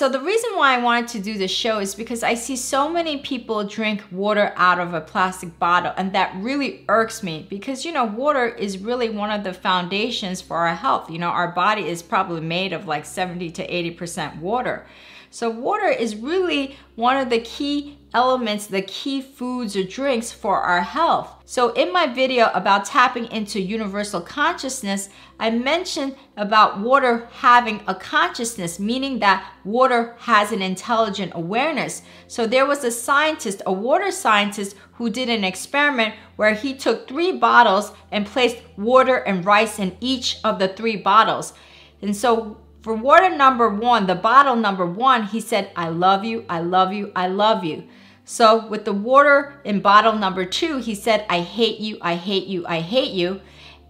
So the reason why I wanted to do this show is because I see so many people drink water out of a plastic bottle and that really irks me because you know water is really one of the foundations for our health. You know, our body is probably made of like 70 to 80% water. So water is really one of the key elements, the key foods or drinks for our health. So in my video about tapping into universal consciousness, I mentioned about water having a consciousness, meaning that water has an intelligent awareness. So there was a scientist, a water scientist, who did an experiment where he took three bottles and placed water and rice in each of the three bottles. And so for water number one, the bottle number one, he said, I love you, I love you, I love you. So with the water in bottle number two, he said, I hate you, I hate you, I hate you.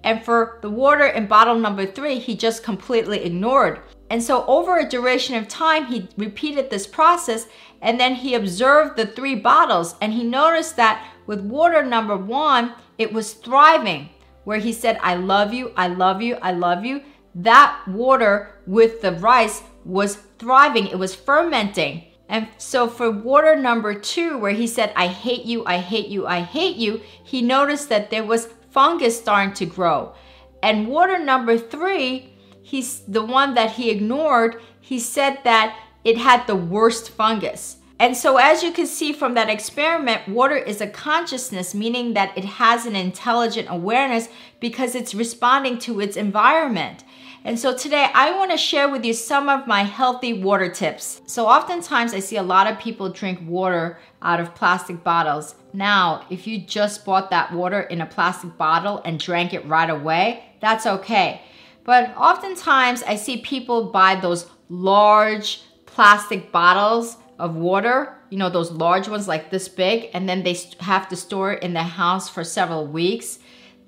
And for the water in bottle number three, he just completely ignored. And so over a duration of time, he repeated this process and then he observed the three bottles and he noticed that with water number one, it was thriving, where he said, I love you, I love you, I love you that water with the rice was thriving, it was fermenting. And so for water number two, where he said, I hate you, I hate you, I hate you, he noticed that there was fungus starting to grow. And water number three, he's the one that he ignored, he said that it had the worst fungus. And so, as you can see from that experiment, water is a consciousness, meaning that it has an intelligent awareness because it's responding to its environment. And so today I want to share with you some of my healthy water tips. So oftentimes I see a lot of people drink water out of plastic bottles. Now, if you just bought that water in a plastic bottle and drank it right away, that's okay. But oftentimes I see people buy those large plastic bottles of water, you know, those large ones like this big, and then they have to store it in the house for several weeks.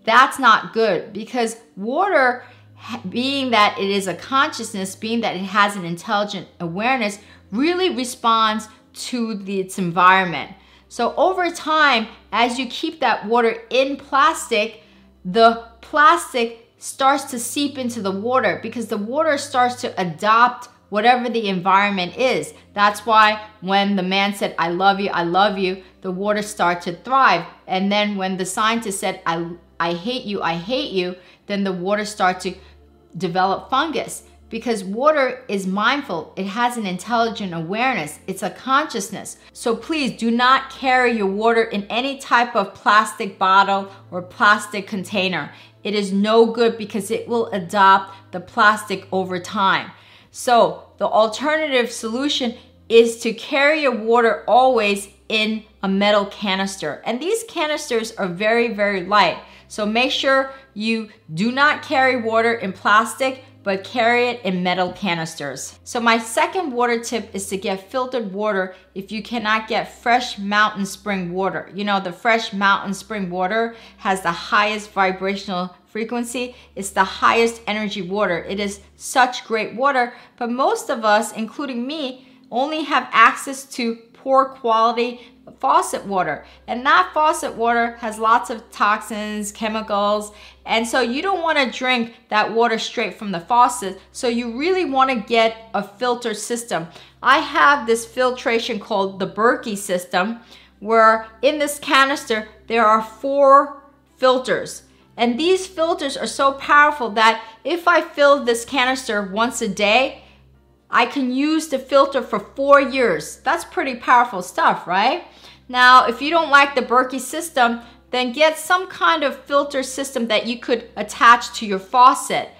That's not good because water being that it is a consciousness, being that it has an intelligent awareness, really responds to the, its environment. So over time, as you keep that water in plastic, the plastic starts to seep into the water because the water starts to adopt whatever the environment is. That's why when the man said, I love you, I love you, the water started to thrive. And then when the scientist said, I, I hate you, I hate you, then the water started to develop fungus because water is mindful. It has an intelligent awareness. It's a consciousness. So please do not carry your water in any type of plastic bottle or plastic container. It is no good because it will adopt the plastic over time. So the alternative solution is to carry your water always in a metal canister. And these canisters are very, very light. So make sure you do not carry water in plastic, but carry it in metal canisters. So my second water tip is to get filtered water if you cannot get fresh mountain spring water. You know, the fresh mountain spring water has the highest vibrational frequency. It's the highest energy water. It is such great water, but most of us, including me, only have access to poor quality faucet water. And that faucet water has lots of toxins, chemicals, and so you don't want to drink that water straight from the faucet. So you really want to get a filter system. I have this filtration called the Berkey system where in this canister there are four filters. And these filters are so powerful that if I fill this canister once a day, I can use the filter for four years. That's pretty powerful stuff, right? Now, if you don't like the Berkey system, then get some kind of filter system that you could attach to your faucet.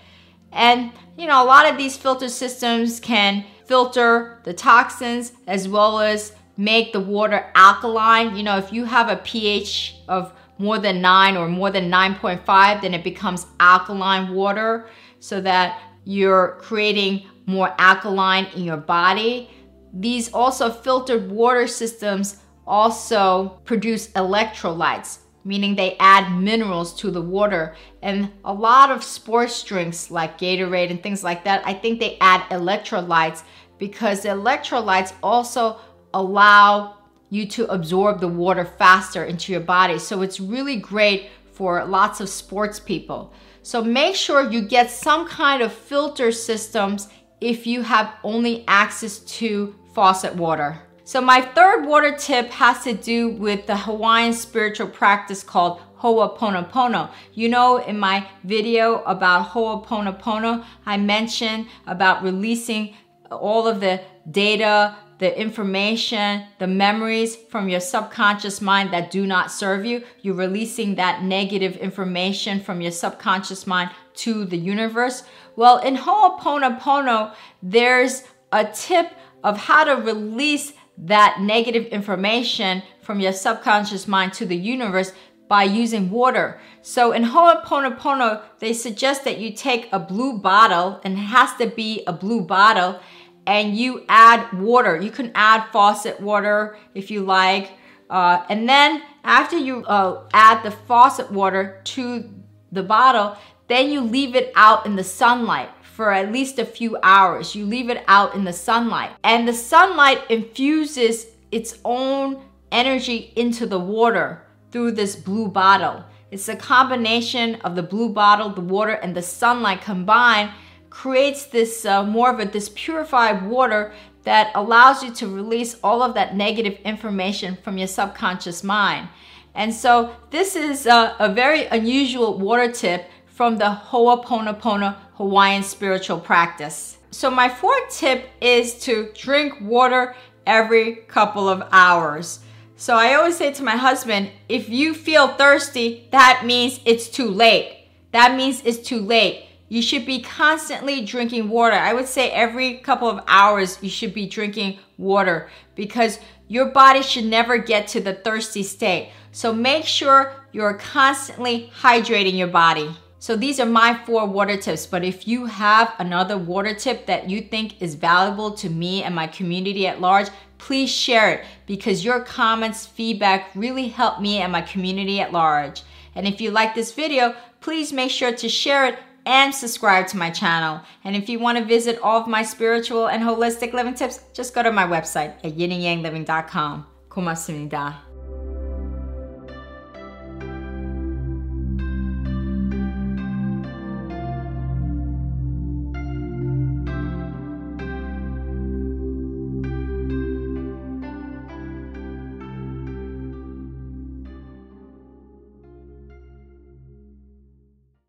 And, you know, a lot of these filter systems can filter the toxins as well as make the water alkaline. You know, if you have a pH of more than 9 or more than 9.5, then it becomes alkaline water so that you're creating more alkaline in your body. These also filtered water systems also produce electrolytes, meaning they add minerals to the water. And a lot of sports drinks like Gatorade and things like that, I think they add electrolytes because the electrolytes also allow you to absorb the water faster into your body. So it's really great for lots of sports people. So make sure you get some kind of filter systems if you have only access to faucet water. So, my third water tip has to do with the Hawaiian spiritual practice called Ho'oponopono. You know, in my video about Ho'oponopono, I mentioned about releasing all of the data, the information, the memories from your subconscious mind that do not serve you. You're releasing that negative information from your subconscious mind to the universe. Well, in Ho'oponopono, there's a tip of how to release that negative information from your subconscious mind to the universe by using water. So in Ho'oponopono, they suggest that you take a blue bottle, and it has to be a blue bottle, and you add water. You can add faucet water if you like. Uh, and then after you uh, add the faucet water to the bottle, then you leave it out in the sunlight for at least a few hours. You leave it out in the sunlight. And the sunlight infuses its own energy into the water through this blue bottle. It's a combination of the blue bottle, the water, and the sunlight combined creates this uh, more of a this purified water that allows you to release all of that negative information from your subconscious mind. And so this is a, a very unusual water tip from the Ho'oponopono Hawaiian spiritual practice. So my fourth tip is to drink water every couple of hours. So I always say to my husband, if you feel thirsty, that means it's too late. That means it's too late. You should be constantly drinking water. I would say every couple of hours you should be drinking water because your body should never get to the thirsty state. So make sure you're constantly hydrating your body. So these are my four water tips, but if you have another water tip that you think is valuable to me and my community at large, please share it because your comments, feedback really help me and my community at large. And if you like this video, please make sure to share it and subscribe to my channel. And if you want to visit all of my spiritual and holistic living tips, just go to my website at yinandyangliving.com. Kumasumnida.